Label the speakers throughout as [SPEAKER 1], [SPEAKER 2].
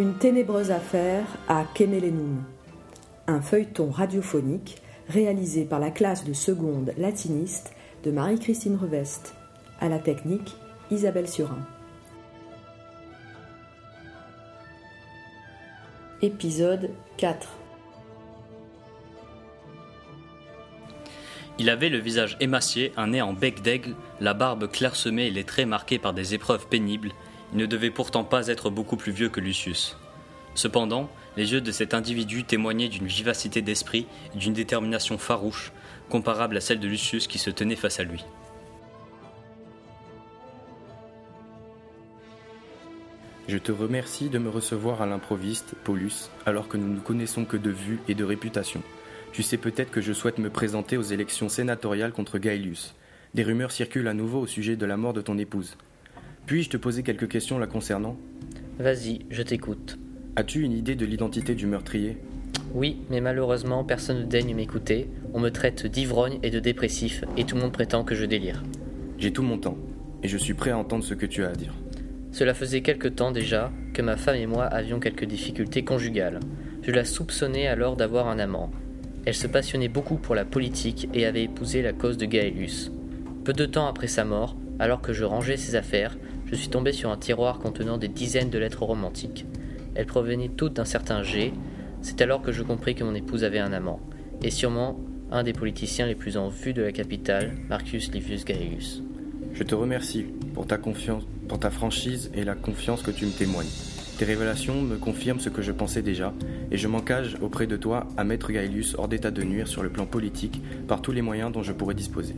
[SPEAKER 1] Une ténébreuse affaire à Kemelenum. Un feuilleton radiophonique réalisé par la classe de seconde latiniste de Marie-Christine Reveste. À la technique, Isabelle Surin. Épisode 4
[SPEAKER 2] Il avait le visage émacié, un nez en bec d'aigle, la barbe clairsemée et les traits marqués par des épreuves pénibles. Il ne devait pourtant pas être beaucoup plus vieux que Lucius. Cependant, les yeux de cet individu témoignaient d'une vivacité d'esprit et d'une détermination farouche, comparable à celle de Lucius qui se tenait face à lui.
[SPEAKER 3] Je te remercie de me recevoir à l'improviste, Paulus, alors que nous ne connaissons que de vue et de réputation. Tu sais peut-être que je souhaite me présenter aux élections sénatoriales contre Gaelius. Des rumeurs circulent à nouveau au sujet de la mort de ton épouse. Puis-je te poser quelques questions la concernant?
[SPEAKER 4] Vas-y, je t'écoute.
[SPEAKER 3] As-tu une idée de l'identité du meurtrier?
[SPEAKER 4] Oui, mais malheureusement, personne ne daigne m'écouter. On me traite d'ivrogne et de dépressif, et tout le monde prétend que je délire.
[SPEAKER 3] J'ai tout mon temps, et je suis prêt à entendre ce que tu as à dire.
[SPEAKER 4] Cela faisait quelque temps déjà que ma femme et moi avions quelques difficultés conjugales. Je la soupçonnais alors d'avoir un amant. Elle se passionnait beaucoup pour la politique et avait épousé la cause de Gaelius. Peu de temps après sa mort, alors que je rangeais ses affaires, je suis tombé sur un tiroir contenant des dizaines de lettres romantiques. Elles provenaient toutes d'un certain G. C'est alors que je compris que mon épouse avait un amant, et sûrement un des politiciens les plus en vue de la capitale, Marcus Livius Gaelius.
[SPEAKER 3] Je te remercie pour ta confiance, pour ta franchise et la confiance que tu me témoignes. Tes révélations me confirment ce que je pensais déjà, et je m'engage auprès de toi à mettre Gaelius hors d'état de nuire sur le plan politique par tous les moyens dont je pourrais disposer.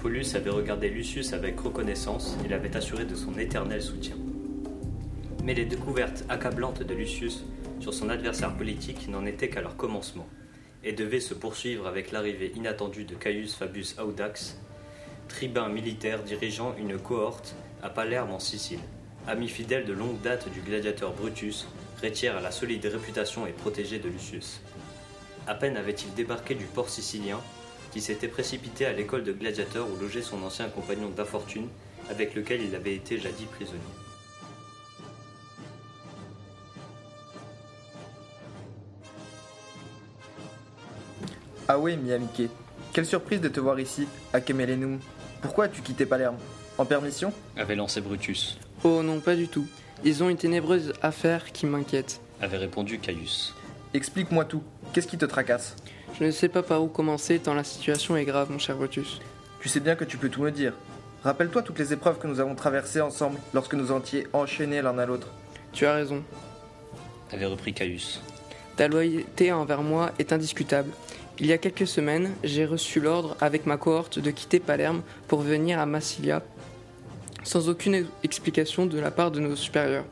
[SPEAKER 2] Paulus avait regardé Lucius avec reconnaissance et l'avait assuré de son éternel soutien. Mais les découvertes accablantes de Lucius sur son adversaire politique n'en étaient qu'à leur commencement, et devaient se poursuivre avec l'arrivée inattendue de Caius Fabius Audax, tribun militaire dirigeant une cohorte à Palerme en Sicile, ami fidèle de longue date du gladiateur Brutus, rétière à la solide réputation et protégé de Lucius. À peine avait-il débarqué du port sicilien qui s'était précipité à l'école de gladiateurs où logeait son ancien compagnon d'infortune avec lequel il avait été jadis prisonnier.
[SPEAKER 5] Ah oui, mi amiqué. Quelle surprise de te voir ici, à Kemelenum. Pourquoi as-tu quitté Palerme? En permission?
[SPEAKER 2] Avait lancé Brutus,
[SPEAKER 6] Oh non, pas du tout. Ils ont une ténébreuse affaire qui m'inquiète.
[SPEAKER 2] avait répondu Caius.
[SPEAKER 5] Explique-moi tout. Qu'est-ce qui te tracasse?
[SPEAKER 6] Je ne sais pas par où commencer tant la situation est grave, mon cher Brutus.
[SPEAKER 5] Tu sais bien que tu peux tout me dire. Rappelle-toi toutes les épreuves que nous avons traversées ensemble lorsque nous étions enchaînés l'un à l'autre.
[SPEAKER 6] Tu as raison.
[SPEAKER 2] avait repris Caius.
[SPEAKER 6] Ta loyauté envers moi est indiscutable. Il y a quelques semaines, j'ai reçu l'ordre avec ma cohorte de quitter Palerme pour venir à Massilia sans aucune explication de la part de nos supérieurs.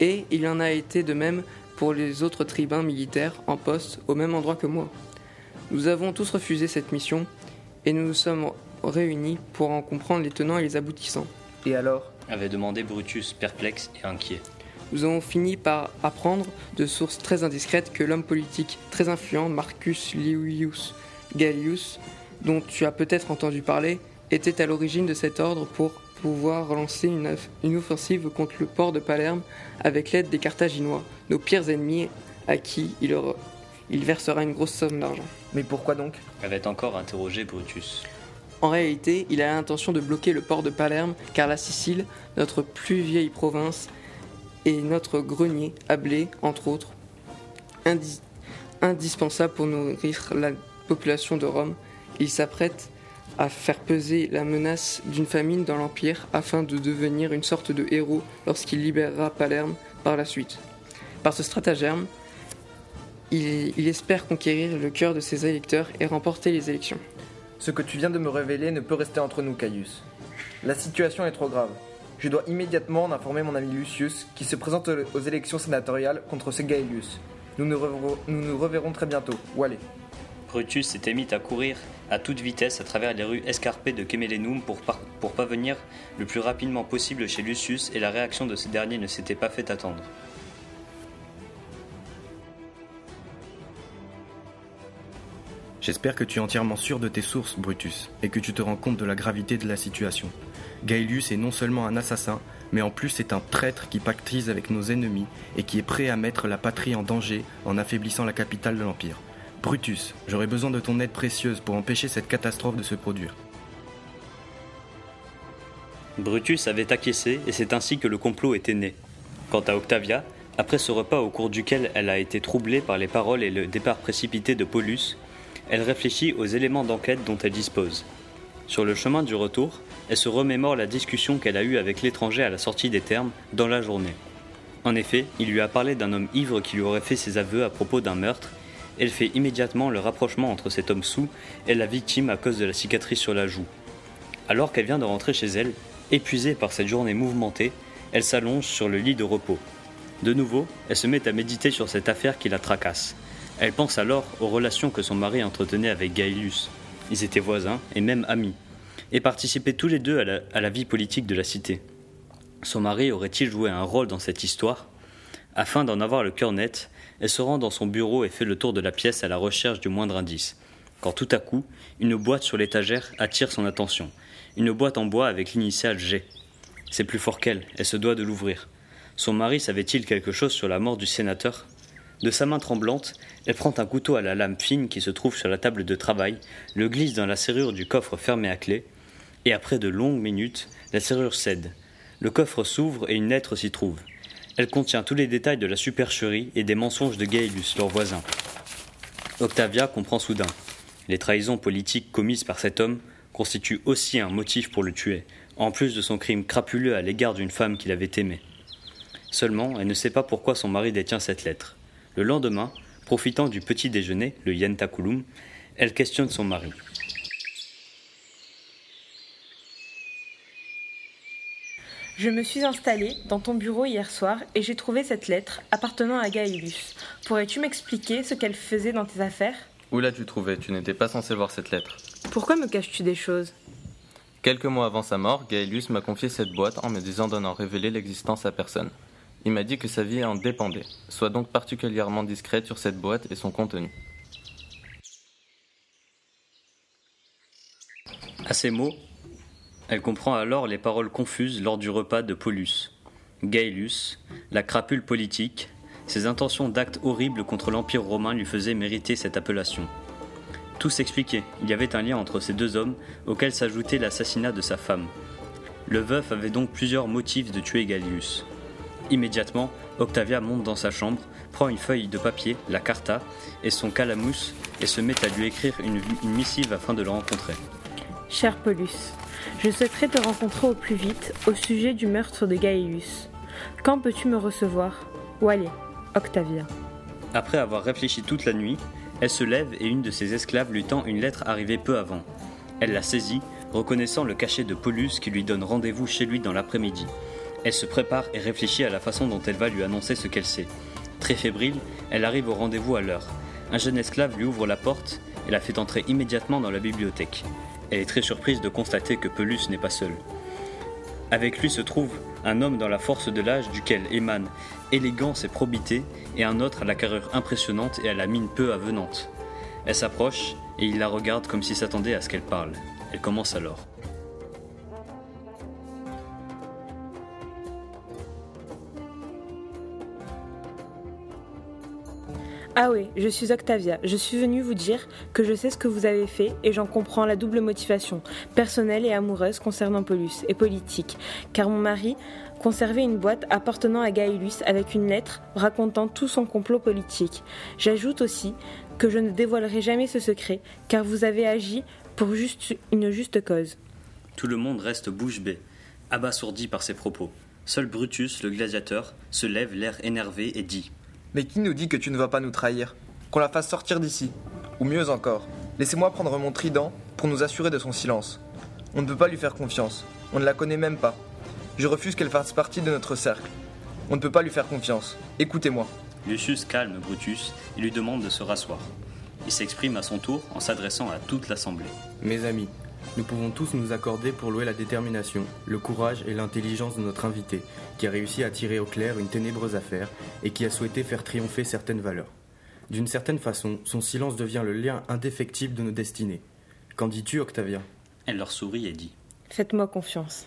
[SPEAKER 6] Et il en a été de même pour les autres tribuns militaires en poste au même endroit que moi. Nous avons tous refusé cette mission et nous nous sommes réunis pour en comprendre les tenants et les aboutissants.
[SPEAKER 5] Et alors?
[SPEAKER 2] Avait demandé Brutus, perplexe et inquiet.
[SPEAKER 6] Nous avons fini par apprendre de sources très indiscrètes que l'homme politique très influent Marcus Livius Gallius, dont tu as peut-être entendu parler, était à l'origine de cet ordre pour pouvoir lancer une, une offensive contre le port de Palerme avec l'aide des Carthaginois, nos pires ennemis à qui il, il versera une grosse somme d'argent.
[SPEAKER 5] Mais pourquoi donc?
[SPEAKER 2] Avait encore interrogé Brutus.
[SPEAKER 6] En réalité, il a l'intention de bloquer le port de Palerme car la Sicile, notre plus vieille province, et notre grenier à blé, entre autres, indi- indispensable pour nourrir la population de Rome, il s'apprête à faire peser la menace d'une famine dans l'Empire afin de devenir une sorte de héros lorsqu'il libérera Palerme par la suite. Par ce stratagème, il, il espère conquérir le cœur de ses électeurs et remporter les élections.
[SPEAKER 5] Ce que tu viens de me révéler ne peut rester entre nous, Caius. La situation est trop grave. Je dois immédiatement en informer mon ami Lucius, qui se présente aux élections sénatoriales contre ce Gaelius. Nous nous reverrons, nous nous reverrons très bientôt. Où aller?
[SPEAKER 2] Brutus s'était mis à courir à toute vitesse à travers les rues escarpées de Kemelenum pour, pour parvenir le plus rapidement possible chez Lucius et la réaction de ce dernier ne s'était pas fait attendre.
[SPEAKER 3] J'espère que tu es entièrement sûr de tes sources, Brutus, et que tu te rends compte de la gravité de la situation. Gaelius est non seulement un assassin, mais en plus c'est un traître qui pactise avec nos ennemis et qui est prêt à mettre la patrie en danger en affaiblissant la capitale de l'Empire. Brutus, j'aurais besoin de ton aide précieuse pour empêcher cette catastrophe de se produire.
[SPEAKER 2] Brutus avait acquiescé et c'est ainsi que le complot était né. Quant à Octavia, après ce repas au cours duquel elle a été troublée par les paroles et le départ précipité de Paulus, elle réfléchit aux éléments d'enquête dont elle dispose. Sur le chemin du retour, elle se remémore la discussion qu'elle a eue avec l'étranger à la sortie des termes dans la journée. En effet, il lui a parlé d'un homme ivre qui lui aurait fait ses aveux à propos d'un meurtre. Elle fait immédiatement le rapprochement entre cet homme sous et la victime à cause de la cicatrice sur la joue. Alors qu'elle vient de rentrer chez elle, épuisée par cette journée mouvementée, elle s'allonge sur le lit de repos. De nouveau, elle se met à méditer sur cette affaire qui la tracasse. Elle pense alors aux relations que son mari entretenait avec Gaelius. Ils étaient voisins et même amis, et participaient tous les deux à la, à la vie politique de la cité. Son mari aurait-il joué un rôle dans cette histoire? Afin d'en avoir le cœur net, elle se rend dans son bureau et fait le tour de la pièce à la recherche du moindre indice. Quand tout à coup, une boîte sur l'étagère attire son attention. Une boîte en bois avec l'initiale G. C'est plus fort qu'elle, elle se doit de l'ouvrir. Son mari savait-il quelque chose sur la mort du sénateur? De sa main tremblante, elle prend un couteau à la lame fine qui se trouve sur la table de travail, le glisse dans la serrure du coffre fermé à clé, et après de longues minutes, la serrure cède. Le coffre s'ouvre et une lettre s'y trouve. Elle contient tous les détails de la supercherie et des mensonges de Gaelus, leur voisin. Octavia comprend soudain. Les trahisons politiques commises par cet homme constituent aussi un motif pour le tuer, en plus de son crime crapuleux à l'égard d'une femme qu'il avait aimée. Seulement, elle ne sait pas pourquoi son mari détient cette lettre. Le lendemain, profitant du petit déjeuner, le yentakulum, elle questionne son mari.
[SPEAKER 7] Je me suis installée dans ton bureau hier soir et j'ai trouvé cette lettre appartenant à Gaëlus. Pourrais-tu m'expliquer ce qu'elle faisait dans tes affaires?
[SPEAKER 8] Où l'as-tu trouvée? Tu n'étais pas censé voir cette lettre.
[SPEAKER 7] Pourquoi me caches-tu des choses?
[SPEAKER 8] Quelques mois avant sa mort, Gaëlus m'a confié cette boîte en me disant d'en en révéler l'existence à personne. Il m'a dit que sa vie en dépendait. Sois donc particulièrement discrète sur cette boîte et son contenu.
[SPEAKER 2] À ces mots, elle comprend alors les paroles confuses lors du repas de Paulus. Gaelus, la crapule politique, ses intentions d'actes horribles contre l'Empire romain lui faisaient mériter cette appellation. Tout s'expliquait, il y avait un lien entre ces deux hommes auquel s'ajoutait l'assassinat de sa femme. Le veuf avait donc plusieurs motifs de tuer Gallius. Immédiatement, Octavia monte dans sa chambre, prend une feuille de papier, la carta, et son calamus, et se met à lui écrire une, une missive afin de le rencontrer.
[SPEAKER 7] Cher Paulus, je souhaiterais te rencontrer au plus vite au sujet du meurtre de Gaëlus. Quand peux-tu me recevoir? Où aller Octavia?
[SPEAKER 2] Après avoir réfléchi toute la nuit, elle se lève et une de ses esclaves lui tend une lettre arrivée peu avant. Elle la saisit, reconnaissant le cachet de Paulus qui lui donne rendez-vous chez lui dans l'après-midi. Elle se prépare et réfléchit à la façon dont elle va lui annoncer ce qu'elle sait. Très fébrile, elle arrive au rendez-vous à l'heure. Un jeune esclave lui ouvre la porte et la fait entrer immédiatement dans la bibliothèque. Elle est très surprise de constater que Pelus n'est pas seul. Avec lui se trouve un homme dans la force de l'âge duquel émane élégance et probité, et un autre à la carrure impressionnante et à la mine peu avenante. Elle s'approche et il la regarde comme s'il s'attendait à ce qu'elle parle. Elle commence alors.
[SPEAKER 7] Ah oui, je suis Octavia. Je suis venue vous dire que je sais ce que vous avez fait et j'en comprends la double motivation, personnelle et amoureuse concernant Paulus, et politique, car mon mari conservait une boîte appartenant à Gaëlus avec une lettre racontant tout son complot politique. J'ajoute aussi que je ne dévoilerai jamais ce secret, car vous avez agi pour une juste cause.
[SPEAKER 2] Tout le monde reste bouche bée, abasourdi par ces propos. Seul Brutus, le gladiateur, se lève l'air énervé et dit
[SPEAKER 5] Mais qui nous dit que tu ne vas pas nous trahir? Qu'on la fasse sortir d'ici Ou mieux encore, laissez-moi prendre mon trident pour nous assurer de son silence. On ne peut pas lui faire confiance. On ne la connaît même pas. Je refuse qu'elle fasse partie de notre cercle. On ne peut pas lui faire confiance. Écoutez-moi.
[SPEAKER 2] Lucius calme Brutus et lui demande de se rasseoir. Il s'exprime à son tour en s'adressant à toute l'assemblée.
[SPEAKER 3] Mes amis, nous pouvons tous nous accorder pour louer la détermination, le courage et l'intelligence de notre invité, qui a réussi à tirer au clair une ténébreuse affaire et qui a souhaité faire triompher certaines valeurs. D'une certaine façon, son silence devient le lien indéfectible de nos destinées. Qu'en dis-tu, Octavia
[SPEAKER 9] Elle leur sourit et dit
[SPEAKER 7] Faites-moi confiance.